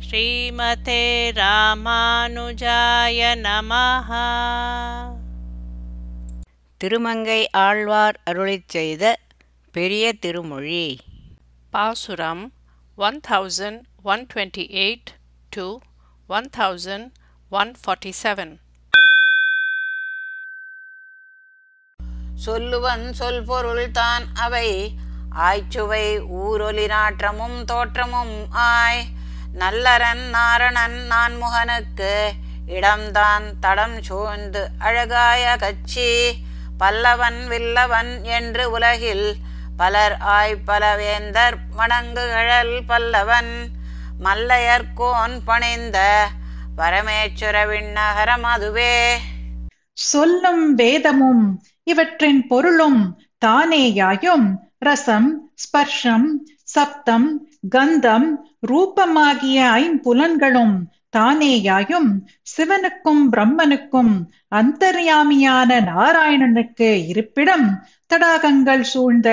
ஸ்ரீமதே ராமானுஜாய நமஹ. திருமங்கை ஆழ்வார் அருளிச் செய்த பெரிய திருமொழி. பாசுரம் one thousand one twenty eight to one thousand one forty seven சொல்லுவன் சொல் பொருள் தான் அவை. ஆய்ச்சுவை ஊரொலி நாற்றமும் தோற்றமும் ஆய். நல்லரன் நாரணன் நான்முகனுக்கு இடம்தான் தடம் சூழ்ந்து அழகாய கச்சி. பல்லவன் வில்லவன் என்று உலகில் பலர் ஆய் பலவேந்தர் பல்லவன். மல்லையர்கோன் பணிந்த பரமேச்சுர விண்ணகரம் அதுவே. சொல்லும் வேதமும் இவற்றின் பொருளும் தானேயாயும் ரசம் ஸ்பர்ஷம் சப்தம் கந்தம் ரூபமாகிய ஐம்புலன்களும் தானேயாயும் சிவனுக்கும் பிரம்மனுக்கும் அந்தர்யாமியான நாராயணனுக்கு இருப்பிடம் தடாகங்கள் சூழ்ந்த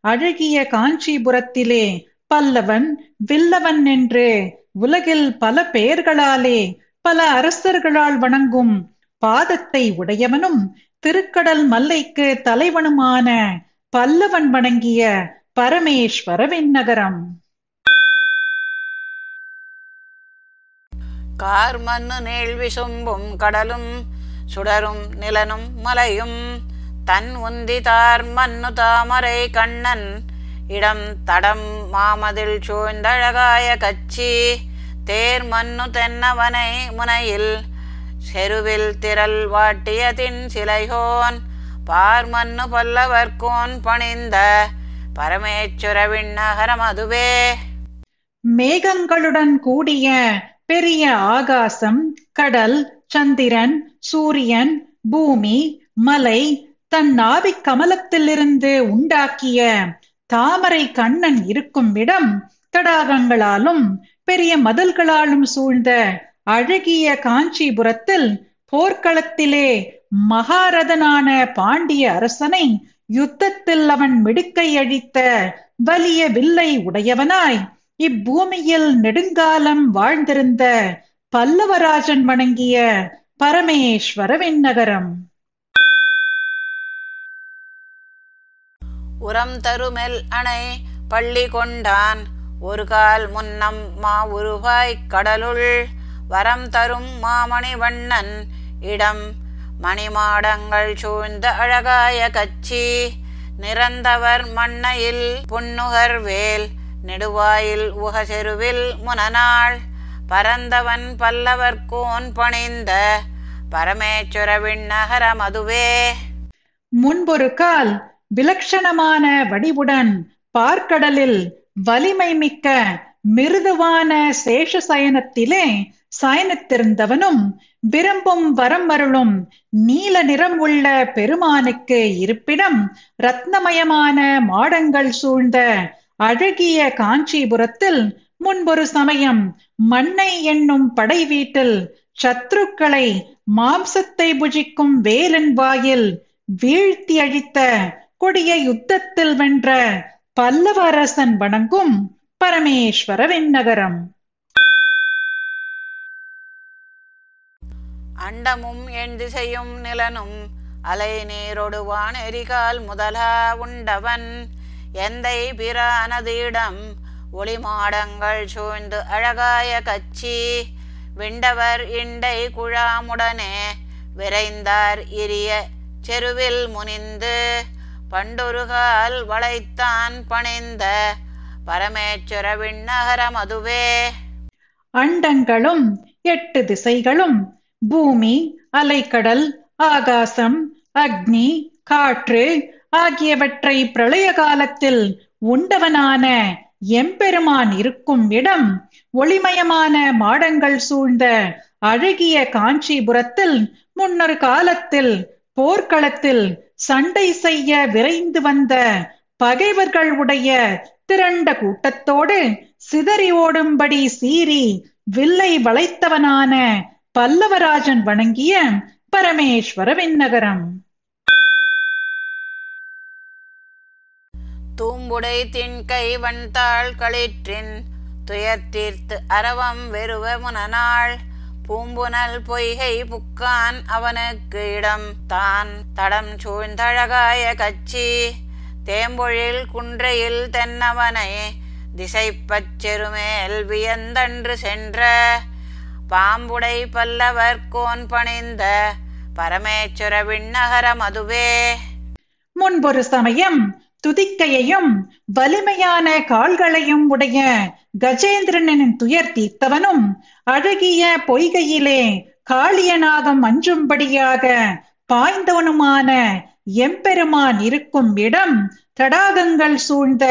அழகிய காஞ்சிபுரத்திலே பல்லவன் வில்லவன் என்று உலகில் பல பெயர்களாலே பல அரசர்களால் வணங்கும் பாதத்தை உடையவனும் திருக்கடல் மல்லைக்கு தலைவனுமான பல்லவன் வணங்கிய பரமேஸ்வரவின் நகரம். கார் மண்ணு நேழ்வி சொம்பும் கடலும் சுடரும் நிலனும் மலையும் தன் உந்தி தார் மண்ணு தாமரை கண்ணன் இடம் தடம் மாமதில் சூழ்ந்தழகாய கச்சி தேர் மண்ணு தென்னவனை முனையில் செருவில் திரள் வாட்டிய தின் சிலைகோன் பார் மண்ணு பல்லவர்கோன் பணிந்த பரமேச்சுர விண்ணகரம் அதுவே. மேகங்களுடன் கூடிய பெரிய ஆகாசம் கடல் சந்திரன் சூரியன் பூமி மலை தன் நாவிக் கமலத்திலிருந்து உண்டாக்கிய தாமரை கண்ணன் இருக்கும் இடம் தடாகங்களாலும் பெரிய மதில்களாலும் சூழ்ந்த அழகிய காஞ்சிபுரத்தில் போர்க்களத்திலே மகாரதனான பாண்டிய அரசனை யுத்தத்தில் அவன் மிடுக்கை அழித்த வலிய வில்லை உடையவனாய் இப்பூமியில் நெடுங்காலம் வாழ்ந்திருந்த பல்லவராஜன் வணங்கிய பரமேஸ்வர விண்ணகரம் உரம் தருமெல் அணை பள்ளி கொண்டான். ஒரு கால் முன்னம் மா உருவாய் கடலுள். வரம் தரும் மாமணி வண்ணன் இடம். மணிமாடங்கள் சூழ்ந்த அழகாய கச்சி. நிறந்தவர் மண்ணையில் புன்னுகர் வேல் நெடுவாயில் உகசெருவில் முனநாள். பரந்தவன் பல்லவர்கோன் பணிந்த பரமேஸ்வரவின் நகரம் அதுவே முன்பொரு கால் விலட்சணமான வடிவுடன் பார்க்கடலில் வலிமை மிக்க மிருதுவான சேஷ சயனத்திலே சயனித்திருந்தவனும் விரும்பும் வரம் அருளும் நீல நிறம் உள்ள பெருமானுக்கு இருப்பிடம் ரத்னமயமான மாடங்கள் சூழ்ந்த அழகிய காஞ்சிபுரத்தில் முன்பொரு சமயம் மண்ணை என்னும் படை வீட்டில் சத்ருக்களை மாம்சத்தை புஜிக்கும் வேலன் வாயில் வீழ்த்தி அழித்த கொடிய யுத்தத்தில் வென்ற பல்லவ அரசன் வணங்கும் பரமேஸ்வர விண்ணகரம். அண்டமும் எண் திசையும் நிலனும் அலை நீரொடுவான் எரிகால் முதலா உண்டவன். எந்தை பிரானதிடம் ஒளிமாடங்கள் சூழ்ந்து அழகாய கச்சி. விண்டவர் இண்டை குழாமுடனே விரைந்தார் இரிய செருவில் முனிந்து. பண்டொருகால் வளைத்தான் பணிந்த பரமேஸ்வர விண்ணகரம் அதுவே. அண்டங்களும் எட்டு திசைகளும் பூமி அலைக்கடல் ஆகாசம் அக்னி காற்று ஆகியவற்றை பிரளய காலத்தில் உண்டவனான எம்பெருமான் இருக்கும் இடம் ஒளிமயமான மாடங்கள் சூழ்ந்த அழகிய காஞ்சிபுரத்தில் முன்னொரு காலத்தில் போர்க்களத்தில் சண்டை செய்ய விரைந்து வந்த பகைவர்கள் உடைய திரண்ட கூட்டத்தோடு சிதறி ஓடும்படி சீறி வில்லை வளைத்தவனான பல்லவராஜன் வணங்கிய பரமேஸ்வர விண்ணகரம். தூம்புடை தின்கை வண்தாள் களிற்றின் துயர்த்தீர்த்து அரவம் வெறுவ முனநாள். பூம்புனல் பொய்கை புக்கான் அவனுக்கு இடம். தான் தடம் சூழ்ந்தழகாய கச்சி. தேம்பொழில் குன்றையில் தென்னவனை திசைப்பச்செருமேல் வியந்தன்று சென்ற. பாம்புடை பல்லவர் கோன் பணிந்த பரமேஸ்வர விண்ணகர மதுவே. முன்பொரு சமயம் துதிக்கையையும் வலிமையான கால்களையும் உடைய கஜேந்திரனின் துயர் தீர்த்தவனும் அழகிய பொய்கையிலே காளியநாதம் அஞ்சும்படியாக பாய்ந்தவனுமான எம்பெருமான் இருக்கும் இடம் தடாகங்கள் சூழ்ந்த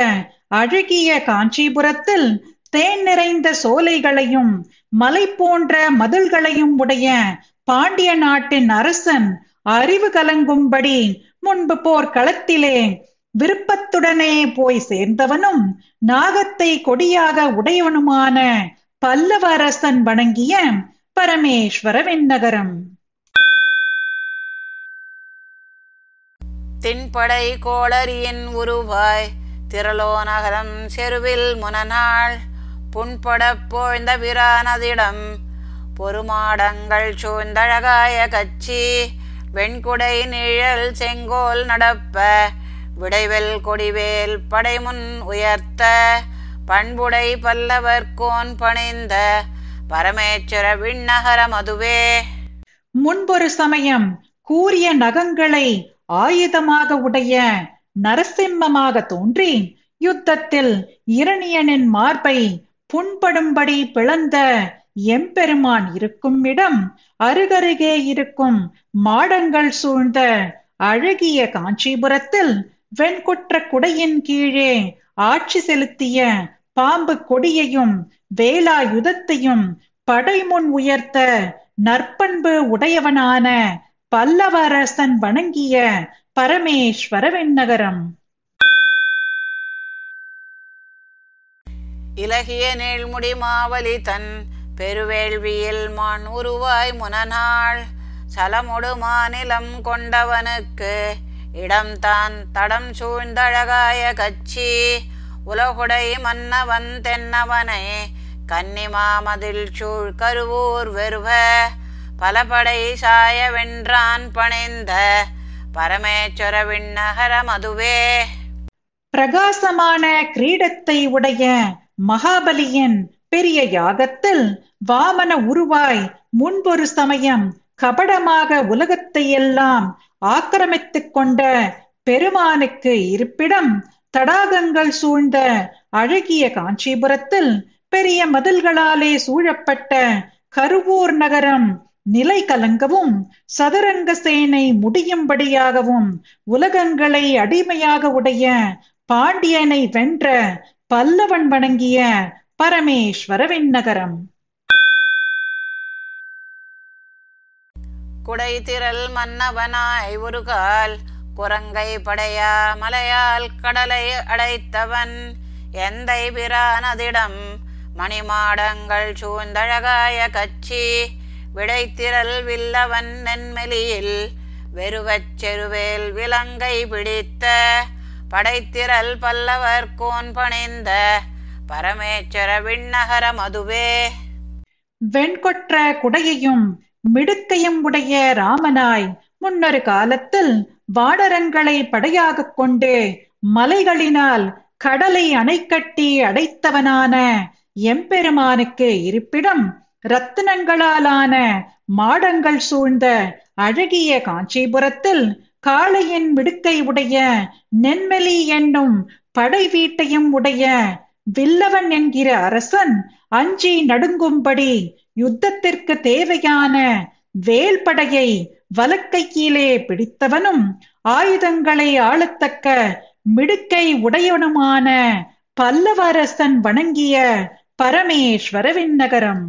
அழகிய காஞ்சிபுரத்தில் தேன் நிறைந்த சோலைகளையும் மலை போன்ற மதில்களையும் உடைய பாண்டிய நாட்டின் அரசன் அறிவு கலங்கும்படி முன்பு போர்க்களத்திலே விருப்பத்துடனே போய் சேர்ந்தவனும் நாகத்தை கொடியாக உடையவனுமான பல்லவ அரசன் வணங்கிய பரமேஸ்வர விண்ணகரம். தென்படை கோளரியின் உருவாய் திரளோ நகரம் செருவில் முனநாள் புண்படப் போழ்ந்த பிரானதிடம் பொறுமாடங்கள் சூழ்ந்தழகாய கச்சி வெண்குடை நிழல் செங்கோல் நடப்ப விடைவெல் கொடிவேல் படைமுன் உயர்த்த பண்புடை பல்லவர் கோன் பணிந்த பரமேஸ்வர விண்ணகரம் அதுவே முன்பொரு சமயம் கூறிய நகங்களை ஆயுதமாக உடைய நரசிம்மமாக தோன்றி யுத்தத்தில் இரணியனின் மார்பை புண்படும்படி பிளந்த எம்பெருமான் இருக்கும் இடம் அருகருகே இருக்கும் மாடங்கள் சூழ்ந்த அழகிய காஞ்சிபுரத்தில் வெண்குற்ற குடையின் கீழே ஆட்சி செலுத்திய பாம்பு கொடியையும் வேலாயுதத்தையும் படைமுன் உயர்த்த நற்பண்பு உடையவனான பல்லவரசன் வணங்கிய பரமேஸ்வர வெண்ணகரம் இலகிய நேழ்முடி மாவலி தன் பெருவேள்வியில் மான் உருவாய் முனநாள் சலமுடு மாநிலம் கொண்டவனுக்கு இடம்தான் தடம் சூழ்ந்தழகாய கச்சி. உலகுடை மன்னவன் தென்னவனை கன்னிமாமதில் சூழ் கருவூர் வெறுவ. பலபடை சாய வென்றான் பணிந்த பரமேஸ்வர விண்ணகர மதுவே. பிரகாசமான கிரீடத்தை உடைய மகாபலியின் பெரிய யாகத்தில் வாமன உருவாய் முன்பொரு சமயம் கபடமாக உலகத்தை எல்லாம் ஆக்கிரமித்துக் கொண்ட பெருமானுக்கு இருப்பிடம் தடாகங்கள் சூழ்ந்த அழகிய காஞ்சிபுரத்தில் பெரிய மதில்களாலே சூழப்பட்ட கருவூர் நகரம் நிலை கலங்கவும் சதுரங்க சேனை முடியும்படியாகவும் உலகங்களை அடிமையாக உடைய பாண்டியனை வென்ற பல்லவன் வணங்கிய பரமேஸ்வர விண்ணகரம் குடைத்திரல் மன்னவனாய் ஒரு கால் குரங்கை படையா மலையால் கடலை அடைத்தவன் எந்தை பிரானதிடம் மணிமாடங்கள் சூழ்ந்தழகாய கச்சி விடைத்திரல் வில்லவன் நென்மெலியில் வெறுவச் செருவேல் விலங்கை பிடித்த படைத்திரல் பல்லவர் கோன் பணிந்த பரமேஸ்வர விண்ணகர மதுவே. வெண்கொற்ற குடையையும் மிடுக்கையும் உடைய ராமனாய் முன்னொரு காலத்தில் வாடரங்களை படையாகக் கொண்டு மலைகளினால் கடலை அணை கட்டி அடைத்தவனான எம்பெருமானுக்கு இருப்பிடம் ரத்தினங்களாலான மாடங்கள் சூழ்ந்த அழகிய காஞ்சிபுரத்தில் காளையின் மிடுக்கை உடைய நென்மெலி என்னும் படை வீட்டையும் உடைய வில்லவன் என்கிற அரசன் அஞ்சி நடுங்கும்படி யுத்தத்திற்கு தேவையான வேல்படையை வலக்கையிலே பிடித்தவனும் ஆயுதங்களை ஆளத்தக்க மிடுக்கை உடையவனுமான பல்லவரசன் வணங்கிய பரமேஸ்வர விண்ணகரம்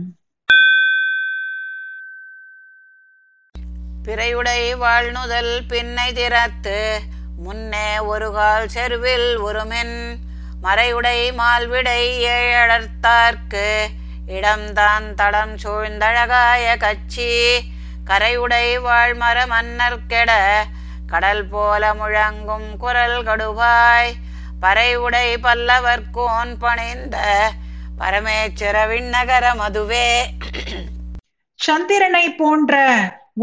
பிறையுடை வாழ்நுதல் பின்னை திறத்து முன்னே ஒரு கால் செருவில் ஒருமென் மறையுடை மால்விடை ஏழர்த்தார்க்கு இடம்தான் தடம் சூழ்ந்தழகாய கச்சி. கரையுடை வாழ்மர மன்னர் கெட. கடல் போல முழங்கும் குரல் கடுவாய். பறையுடை பல்லவர் கோன் பணிந்த. பரமேச்சர விண்ணகர மதுவே. சந்திரனை போன்ற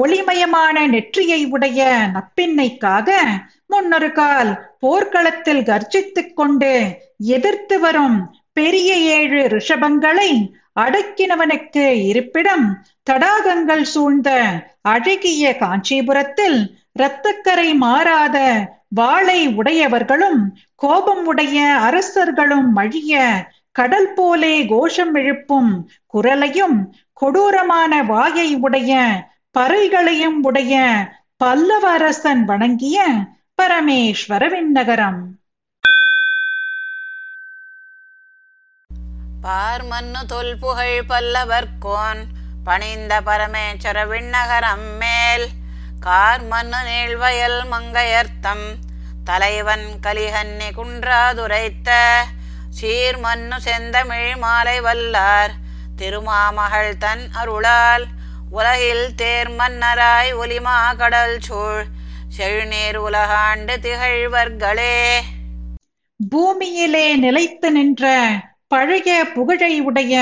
ஒளிமயமான நெற்றியை உடைய நப்பின்னைக்காக முன்னொரு கால் போர்க்களத்தில் கர்ஜித்துக் கொண்டு எதிர்த்து வரும் பெரிய ஏழு ரிஷபங்களை அடக்கினவனுக்கு இருப்பிடம் தடாகங்கள் சூழ்ந்த அழகிய காஞ்சிபுரத்தில் இரத்தக்கரை மாறாத வாளை உடையவர்களும் கோபம் உடைய அரசர்களும் மழிய கடல் போலே கோஷம் எழுப்பும் குரலையும் கொடூரமான வாயை உடைய பறைகளையும் உடைய பல்லவ அரசன் வணங்கிய பரமேஸ்வர விண்ணகரம் பார்மன்னு தொல்புகழ் பல்லவர்கோன் பணிந்த பரமேச்சர விண்ணகரம் மேல். கார்மன்னு நீழ்வயல் மங்கையர்த்தம் தலைவன் கலிஹன்னி குன்றாதுரைத்த. சீர்மன்னு செந்தமிழ் மாலை வல்லார் திருமாமகள் தன் அருளால். உலகில் தேர் மன்னராய் ஒலிமா கடல் சூழ் செழுநீர் உலகாண்டு திகழ்வர்களே. பூமியிலே நிலைத்து நின்ற பழைய புகழை உடைய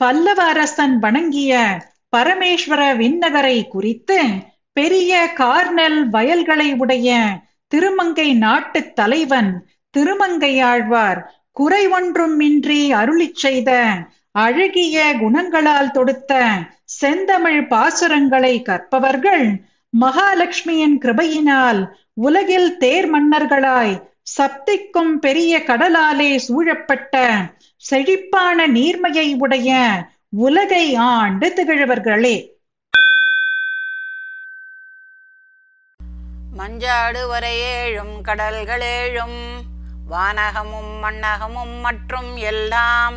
பல்லவ அரசன் வணங்கிய பரமேஸ்வர விண்ணகரை குறித்து பெரிய கார்நெல் வயல்களை உடைய திருமங்கை நாட்டுத் தலைவன் திருமங்கையாழ்வார் குறை ஒன்றும் இன்றி அருளிச் செய்த அழகிய குணங்களால் தொடுத்த செந்தமிழ் பாசுரங்களை கற்பவர்கள் மகாலட்சுமியின் கிருபையினால் உலகில் தேர் மன்னர்களாய் சப்திக்கும் பெரிய கடலாலே சூழப்பட்ட செழிப்பான நீர்மையை உடைய உலகை ஆண்டு திகழ்வர்களே. மஞ்சாடு வரையேழும் கடல்களேழும் வானகமும் மண்ணகமும் மற்றும் எல்லாம்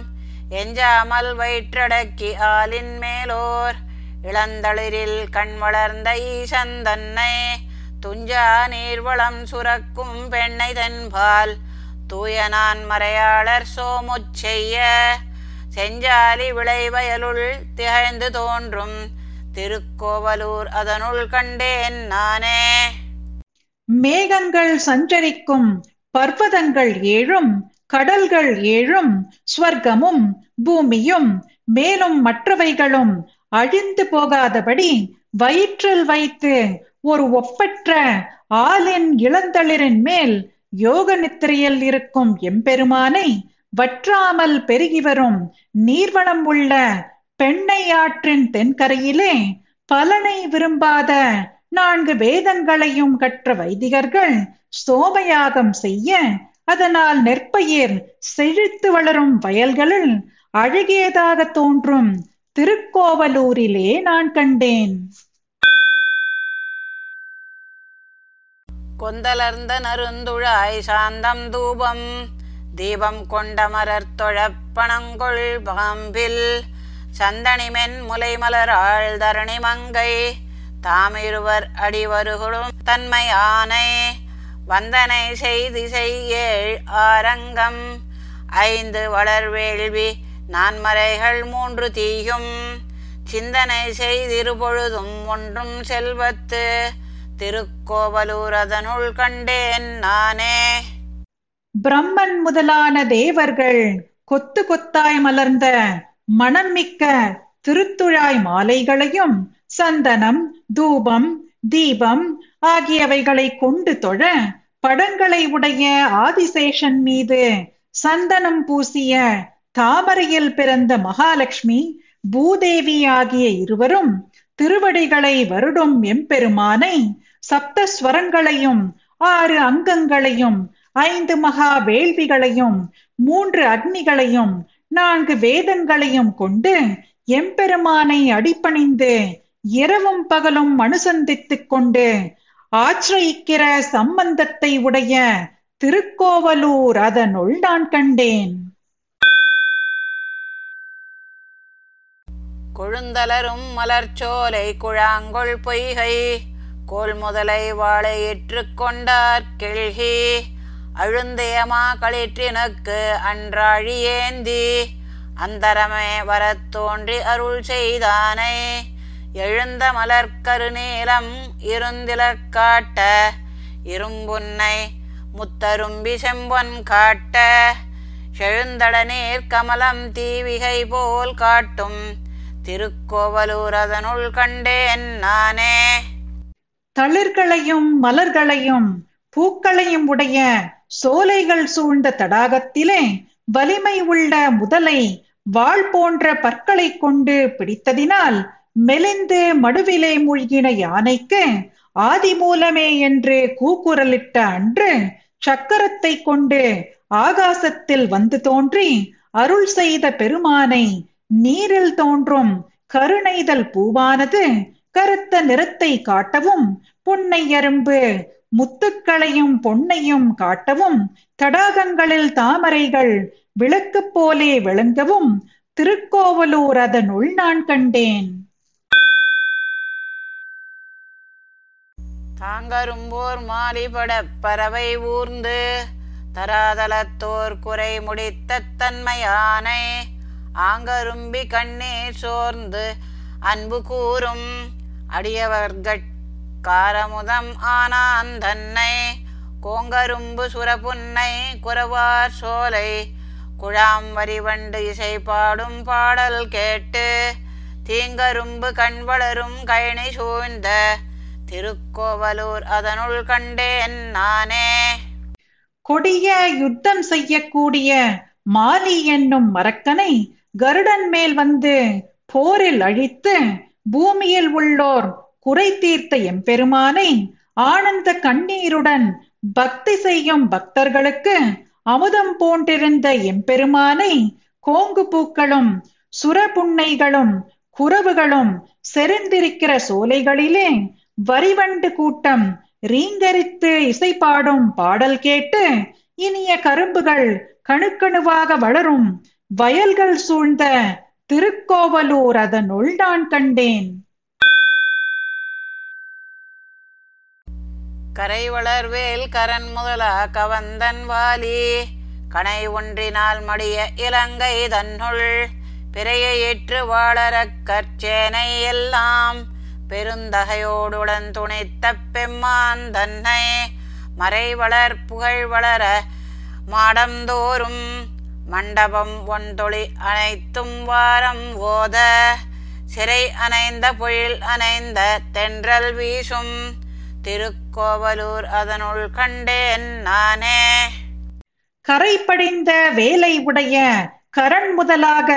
எஞ்சாமல் வயிற்றடக்கி ஆலின் மேலோர் இளந்தளிரில் கண் வளர்ந்த ஈசந்தன்னை துஞ்சா நீர்வளம் சுரக்கும் பெண்ணை தென்பால் தூயனான் மறையாளர் சோமுச்செய்ய செஞ்சாலி விளைவயலுள் திகழ்ந்து தோன்றும். திருக்கோவலூர் அதனுள் கண்டேன் நானே. மேகங்கள் சஞ்சரிக்கும் பர்வதங்கள் ஏழும் கடல்கள் ஏழும் ஸ்வர்க்கமும் பூமியும் மேலும் மற்றவைகளும் அழிந்து போகாதபடி வயிற்றில் வைத்து ஒரு ஒப்பற்ற ஆளின் இளந்தளிரின் மேல் யோக நித்திரையில் இருக்கும் எம்பெருமானை வற்றாமல் பெருகி வரும் நீர்வளம் உள்ள பெண்ணை ஆற்றின் தென்கரையிலே பலனை விரும்பாத நான்கு வேதங்களையும் கற்ற வைதிகர்கள் சோமயாகம் செய்ய அதனால் நெற்பயிர் செழித்து வளரும் வயல்களில் அழகியதாக தோன்றும் திருக்கோவலூரிலே நான் கண்டேன். கொந்தலர்ந்த நருந்துழாய் சாந்தம் தூபம் தீபம் கொண்ட மலர் தொழப்பணங்கொள் பாம்பில் சந்தனிமென் முலை மலராள் தரணி மங்கை தாமிருவர் அடிவருகளும் தன்மை ஆனை வந்தனை செய்தி செய்யேள் ஆரங்கம் ஐந்து வளர் வேள்வி நான்மறைகள் மூன்று தீயும் சிந்தனை செய்திருபொழுதும் ஒன்றும் செல்வத்து திருக்கோவலூர் அதனுள் கண்டேன் நானே. பிரம்மன் முதலான தேவர்கள் கொத்து கொத்தாய் மலர்ந்த மணம் மிக்க திருத்துழாய் மாலைகளையும் சந்தனம் தூபம் தீபம் ஆகியவைகளை கொண்டு தொழ படங்களை உடைய ஆதிசேஷன் மீது சந்தனம் பூசிய தாமரையில் பிறந்த மகாலட்சுமி பூதேவி ஆகிய இருவரும் திருவடிகளை வருடும் எம்பெருமானை சப்த ஸ்வரங்களையும் ஆறு அங்கங்களையும் ஐந்து மகா வேள்விகளையும் மூன்று அக்னிகளையும் நான்கு வேதங்களையும் கொண்டு எம்பெருமானை அடிப்பணிந்து இரவும் பகலும் அனுசந்தித்துக் கொண்டு ஆச்சிரயிக்கிற சம்பந்தத்தை உடைய திருக்கோவலூர் அதனுள் நான் கண்டேன். கொழுந்தலரும் மலர்ச்சோலை குழாங்கொள் பொய்கை கோல் முதலை வாழை வாழையிற்று கொண்டார் கெழ்கி அழுந்தேமா களிற்றினுக்கு அன்றாழி ஏந்தி. அந்தரமே வரத் தோன்றி அருள் செய்தானை. எழுந்த மலர்க்கரு நீலம் இருந்திலக் காட்ட. இரும்புன்னை முத்தரும்பி செம்பொன் காட்ட. செழுந்தட நீர் கமலம் தீவிகை போல் காட்டும். திருக்கோவலூர் அதனுள் கண்டேன் நானே. தளிர்களையும் மலர்களையும் பூக்களையும் உடைய சோலைகள் சூழ்ந்த தடாகத்திலே வலிமை உள்ள முதலை வாள் போன்ற பற்களை கொண்டு பிடித்ததினால் மெலிந்து மடுவிலே மூழ்கின யானைக்கு ஆதி மூலமே என்று கூக்குரலிட்ட அன்று சக்கரத்தை கொண்டு ஆகாசத்தில் வந்து தோன்றி அருள் செய்த பெருமானை நீரில் தோன்றும் கருணைதல் பூவானது கருத்த நிறத்தை காட்டவும் பொன்னை அரும்பு முத்துக்களையும் பொன்னையும் காட்டவும் தடாகங்களில் தாமரைகள் விளக்கு போலே விளங்கவும் திருக்கோவலூர் அதனுள் நான் கண்டேன். தாங்கரும்போர் மாலிபட பறவை ஊர்ந்து தராதலத்தோர் குறை முடித்த தன்மையானை ஆங்கரும்பி கண்ணீர் சோர்ந்து அன்பு கூறும் அடியவர்கட் காரமுதம் ஆனான் தன்னை. கோங்கரும்பு சுரபுன்னை குறவார் சோலை. குழாம் வரிவண்டு இசை பாடும் பாடல் கேட்டு. தீங்கரும்பு கண் வளரும் கழனி சூழ்ந்த. திருக்கோவலூர் அதனுள் கண்டேன் நானே. கொடிய யுத்தம் செய்யக்கூடிய மாலி என்னும் மரக்கனை கருடன் மேல் வந்து போரில் அழித்து பூமியில் உள்ளோர் குறை தீர்த்த எம்பெருமானை ஆனந்த கண்ணீருடன் பக்தி செய்யும் பக்தர்களுக்கு அமுதம் போன்றிருந்த எம்பெருமானை கோங்கு பூக்களும் சுரபுன்னைகளும் குறவுகளும் செறிந்திருக்கிற சோலைகளிலே வரிவண்டு கூட்டம் ரீங்கரித்து இசை பாடும் பாடல் கேட்டு இனிய கரும்புகள் கணுக்கணுவாக வளரும் வயல்கள் சூழ்ந்த திருக்கோவலூர் அதனுள் நான் கண்டேன். கரை வளர்வேல் கரன் முதலா கவந்தன் வாலி கனை ஒன்றினால் மடிய இலங்கை தன்னுள் பிறையை ஏற்று வாழறக் கற்சேனை எல்லாம் பெருந்தகையோடுடன் துணைத்த பெம்மான் தன்னை மறை வளர் புகழ் வளர மாடந்தோறும் மண்டபம் ஒன்தொழி அனைத்தும் வாரம் ஓத. சிறை அணைந்த பொழில் அணைந்த தென்றல் வீசும். திருக்கோவலூர் அதனுள் கண்டேன் நானே. கரை படிந்த வேலை உடைய கரண் முதலாக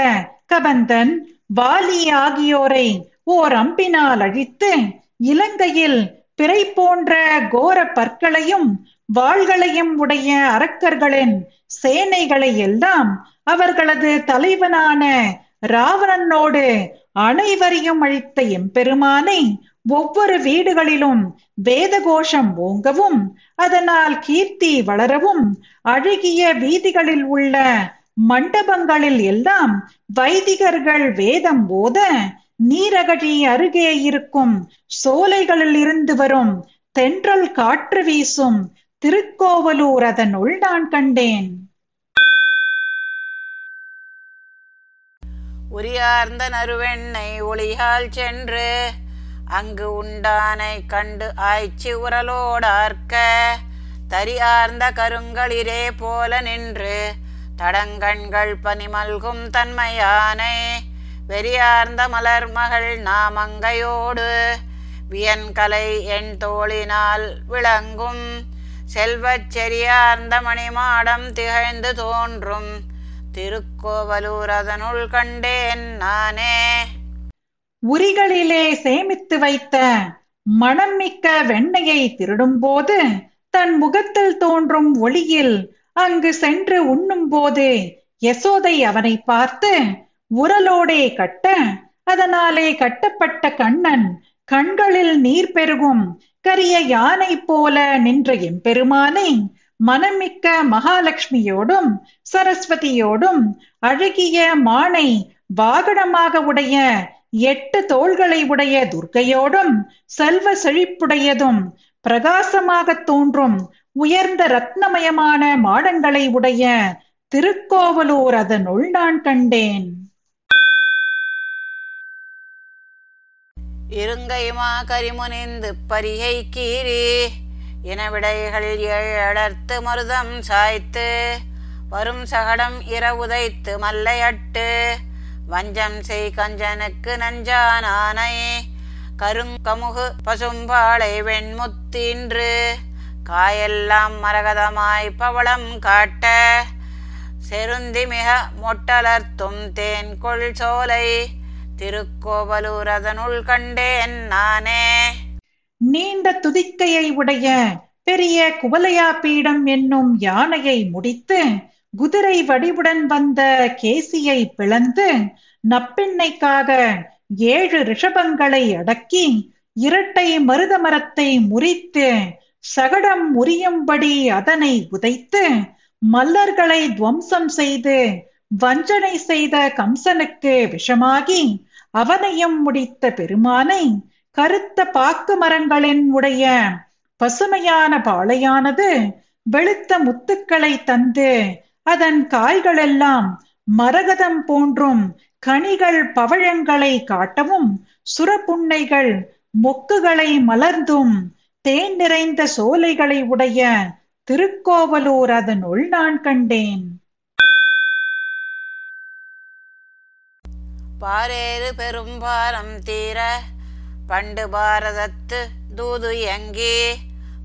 கபந்தன் வாலி ஆகியோரை ஓர் அம்பினால் அழித்து இலங்கையில் பிறை போன்ற கோர பற்களையும் வாள்களையும் உடைய அரக்கர்களின் சேனைகளை எல்லாம் அவர்களது தலைவனான ராவணனோடு அனைவரையும் அழித்த எம்பெருமானை ஒவ்வொரு வீடுகளிலும் வேத கோஷம் ஓங்கவும் அதனால் கீர்த்தி வளரவும் அழகிய வீதிகளில் உள்ள மண்டபங்களில் எல்லாம் வைதிகர்கள் வேதம் போத நீரகழி அருகே இருக்கும் சோலைகளில் இருந்து வரும் தென்றல் காற்று வீசும் திருக்கோவலூர் அதனுள் நான் கண்டேன். உரியார்ந்த நறுவெண்ணை ஒளியால் சென்று அங்கு உண்டானை கண்டு ஆய்ச்சி உரலோடார்க்க தரியார்ந்த கருங்களிரே போல நின்று தடங்கண்கள் பனிமல்கும் தன்மையானை வெறியார்ந்த மலர் மகள் நாமங்கையோடு வியன்கலை என் தோளினால் விளங்கும் செல்வச் அந்தமணி மாடம் திகழ்ந்து தோன்றும். திருக்கோவலூர் அதனுள் கண்டேன் நானே. உரிகளிலே சேமித்து வைத்த மணம் மிக்க வெண்ணையை திருடும்போது தன் முகத்தில் தோன்றும் ஒளியில் அங்கு சென்று உண்ணும் போது யசோதை அவனை பார்த்து உரலோடே கட்ட அதனாலே கட்டப்பட்ட கண்ணன் கண்களில் நீர் பெருகும் கரிய யானை போல நின்ற எம்பெருமானை மனமிக்க மகாலட்சுமியோடும் சரஸ்வதியோடும் அழகிய மானை வாகனமாக உடைய எட்டு தோள்களை உடைய துர்க்கையோடும் செல்வ செழிப்புடையதும் பிரகாசமாக தோன்றும் உயர்ந்த ரத்னமயமான மாடங்களை உடைய திருக்கோவலூர் அதனுள் நான் கண்டேன். இருங்கைமா கரிமுனிந்து பரிகை கீறி இனவிடைகள் ஏழடர்த்து மருதம் சாய்த்து வரும் சகடம் இரவுதைத்து மல்லையட்டு வஞ்சம் செய் கஞ்சனுக்கு நஞ்சானானை கருங்கமுகு பசும்பாளை வெண்முத்தீன்று காயெல்லாம் மரகதமாய் பவளம் காட்ட செருந்தி மிக மொட்டலர்த்தும் தேன் கொள் சோலை திருக்கோவலூர் அதனுள் கண்டேன் நானே. நீண்ட துதிக்கையை உடைய பெரிய குவலையா பீடம் என்னும் யானையை முடித்து குதிரை வடிவுடன் வந்த கேசியை பிளந்து நப்பெண்ணைக்காக ஏழு ரிஷபங்களை அடக்கி இரட்டை மருத மரத்தை முறித்து சகடம் முறியும்படி அதனை உதைத்து மல்லர்களை துவம்சம் செய்து வஞ்சனை செய்த கம்சனுக்கு விஷமாகி அவனையும் முடித்த பெருமானை கருத்த பாக்கு மரங்களின் உடைய பசுமையான பாளையானது வெளுத்த முத்துக்களை தந்து அதன் காய்களெல்லாம் மரகதம் போன்றும் கனிகள் பவழங்களை காட்டவும் சுரப்புண்ணைகள் மொக்குகளை மலர்ந்தும் தேன் நிறைந்த சோலைகளை உடைய திருக்கோவலூர் அதனுள் நான் கண்டேன். பாரேறு பெரும்பாரம் தீர பண்டு பாரதத்து தூது எங்கே?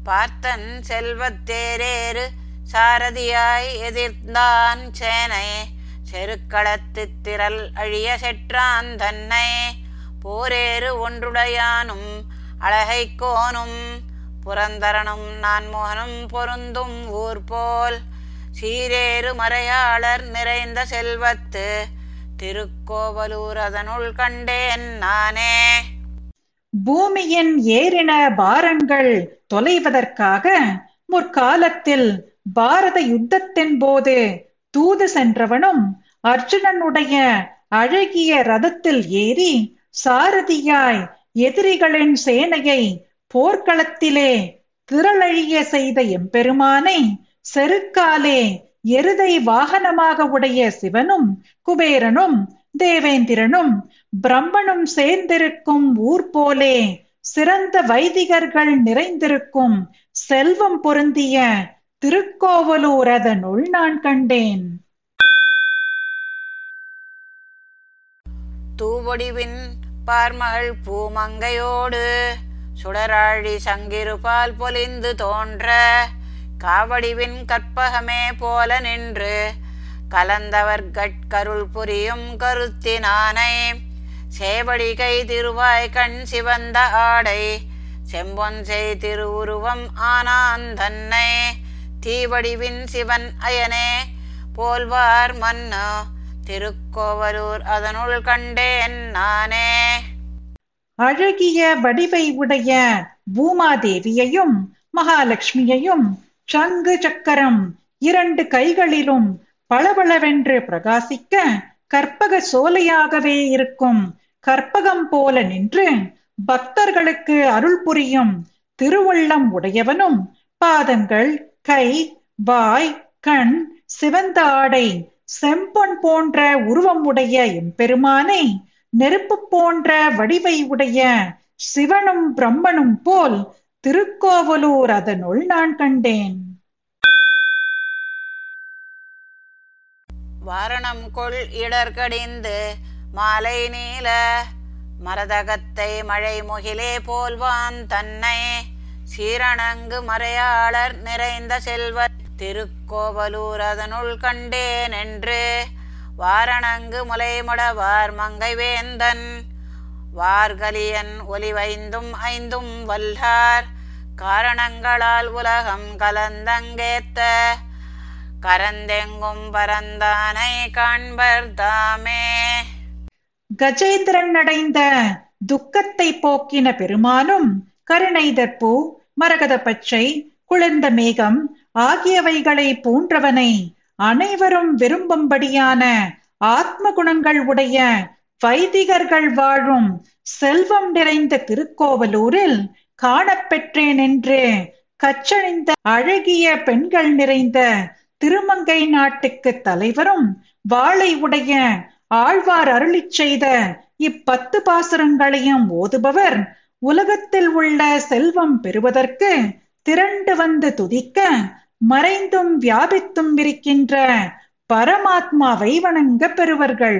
பார்த்தன் செல்வத்தேரேறு சாரதியாய் எதிர்ந்தான் சேனை. செருக்களத்து திரள் அழிய செற்றான் தன்னை. போரேறு ஒன்றுடையானும் அழகை கோனும் புரந்தரனும் நான்மோகனும் பொருந்தும் ஊர் போல் சீரேறு மறையாளர் நிறைந்த செல்வத்து திருக்கோவலூர் அதனுள் கண்டேன் நானே. பூமியின் ஏறின பாரங்கள் தொலைவதற்காக முற்காலத்தில் பாரத யுத்தத்தின் போது தூது சென்றவனும் அர்ஜுனனுடைய அழகிய ரதத்தில் ஏறி சாரதியாய் எதிரிகளின் சேனையை போர்க்களத்திலே திரளழிய செய்த எம்பெருமானை செருக்காலே எருதை வாகனமாக உடைய சிவனும் குபேரனும் தேவேந்திரனும் பிரம்மனும் சேர்ந்திருக்கும் ஊர் போலே சிறந்த வைதிகர்கள் நிறைந்திருக்கும் செல்வம் பொருந்திய திருக்கோவலூர் அதனுள் நான் கண்டேன். தூவடிவின் பார்மகள் பூமங்கையோடு சுடராழி சங்கிருபால் பொலிந்து தோன்ற காவடிவின் கற்பகமே போல நின்று கலந்தவர் கட்கருள் புரியும் கருத்தினானை. சேவடிகை திருவாய் கண் சிவந்த ஆடை செம்பொன் செய் திருவுருவம் ஆனான் தன்னை. தீவடிவின் சிவன் அயனே போல்வார் மன்னு திருக்கோவலூர் அதனுள் கண்டேன் நானே. அழகிய வடிவை உடைய பூமாதேவியையும் மகாலட்சுமியையும் சங்கு சக்கரம் இரண்டு கைகளிலும் பளபளவென்று பிரகாசிக்க கற்பக சோலையாகவே இருக்கும். கற்பகம் போல நின்று பக்தர்களுக்கு அருள் புரியும் திருவுள்ளம் உடையவனும் பாதங்கள் கை வாய் கண் சிவந்த ஆடை செம்பொன் போன்ற உருவம் உடைய எம்பெருமானை நெருப்பு போன்ற வடிவை உடைய சிவனும் பிரம்மனும் போல் திருக்கோவலூர் அதனுள் நான் கண்டேன். வாரணம் கொள் இடர்கடிந்து மாலை நீல மரதகத்தை மழை முகிலே போல்வான் தன்னை. சீரணங்கு மறையாளர் நிறைந்த செல்வ திருக்கோவலூர் அதனுள் கண்டேன் என்று. வாரணங்கு முலைமுடவார் மங்கை வேந்தன் வார்கலியன் ஒலிவைந்தும் ஐந்தும் வல்லார். காரணங்களால் உலகம் கலந்தங்கேத்த. கரந்தெங்கும் பரந்தானை காண்பர் தாமே. கஜேந்திரன் அடைந்த துக்கத்தை போக்கின பெருமானும் கருணைதற்பூ மரகத பச்சை குளிர்ந்த மேகம் ஆகியவைகளை போன்றவனை அனைவரும் விரும்பும்படியான ஆத்ம குணங்கள் உடைய வைதிகர்கள் வாழும் செல்வம் நிறைந்த திருக்கோவலூரில் காணப்பெற்றேன் என்று கச்சணிந்த அழகிய பெண்கள் நிறைந்த திருமங்கை நாட்டுக்கு தலைவரும் வாளை உடைய ஆழ்வார் அருளிச் செய்த இப்பத்து பாசுரங்களையும் ஓதுபவர் உலகத்தில் உள்ள செல்வம் பெறுவதற்கு திரண்டு வந்து துதிக்க மறைந்தும் வியாபித்தும் இருக்கின்ற பரமாத்மாவை வணங்க பெறுவர்கள்.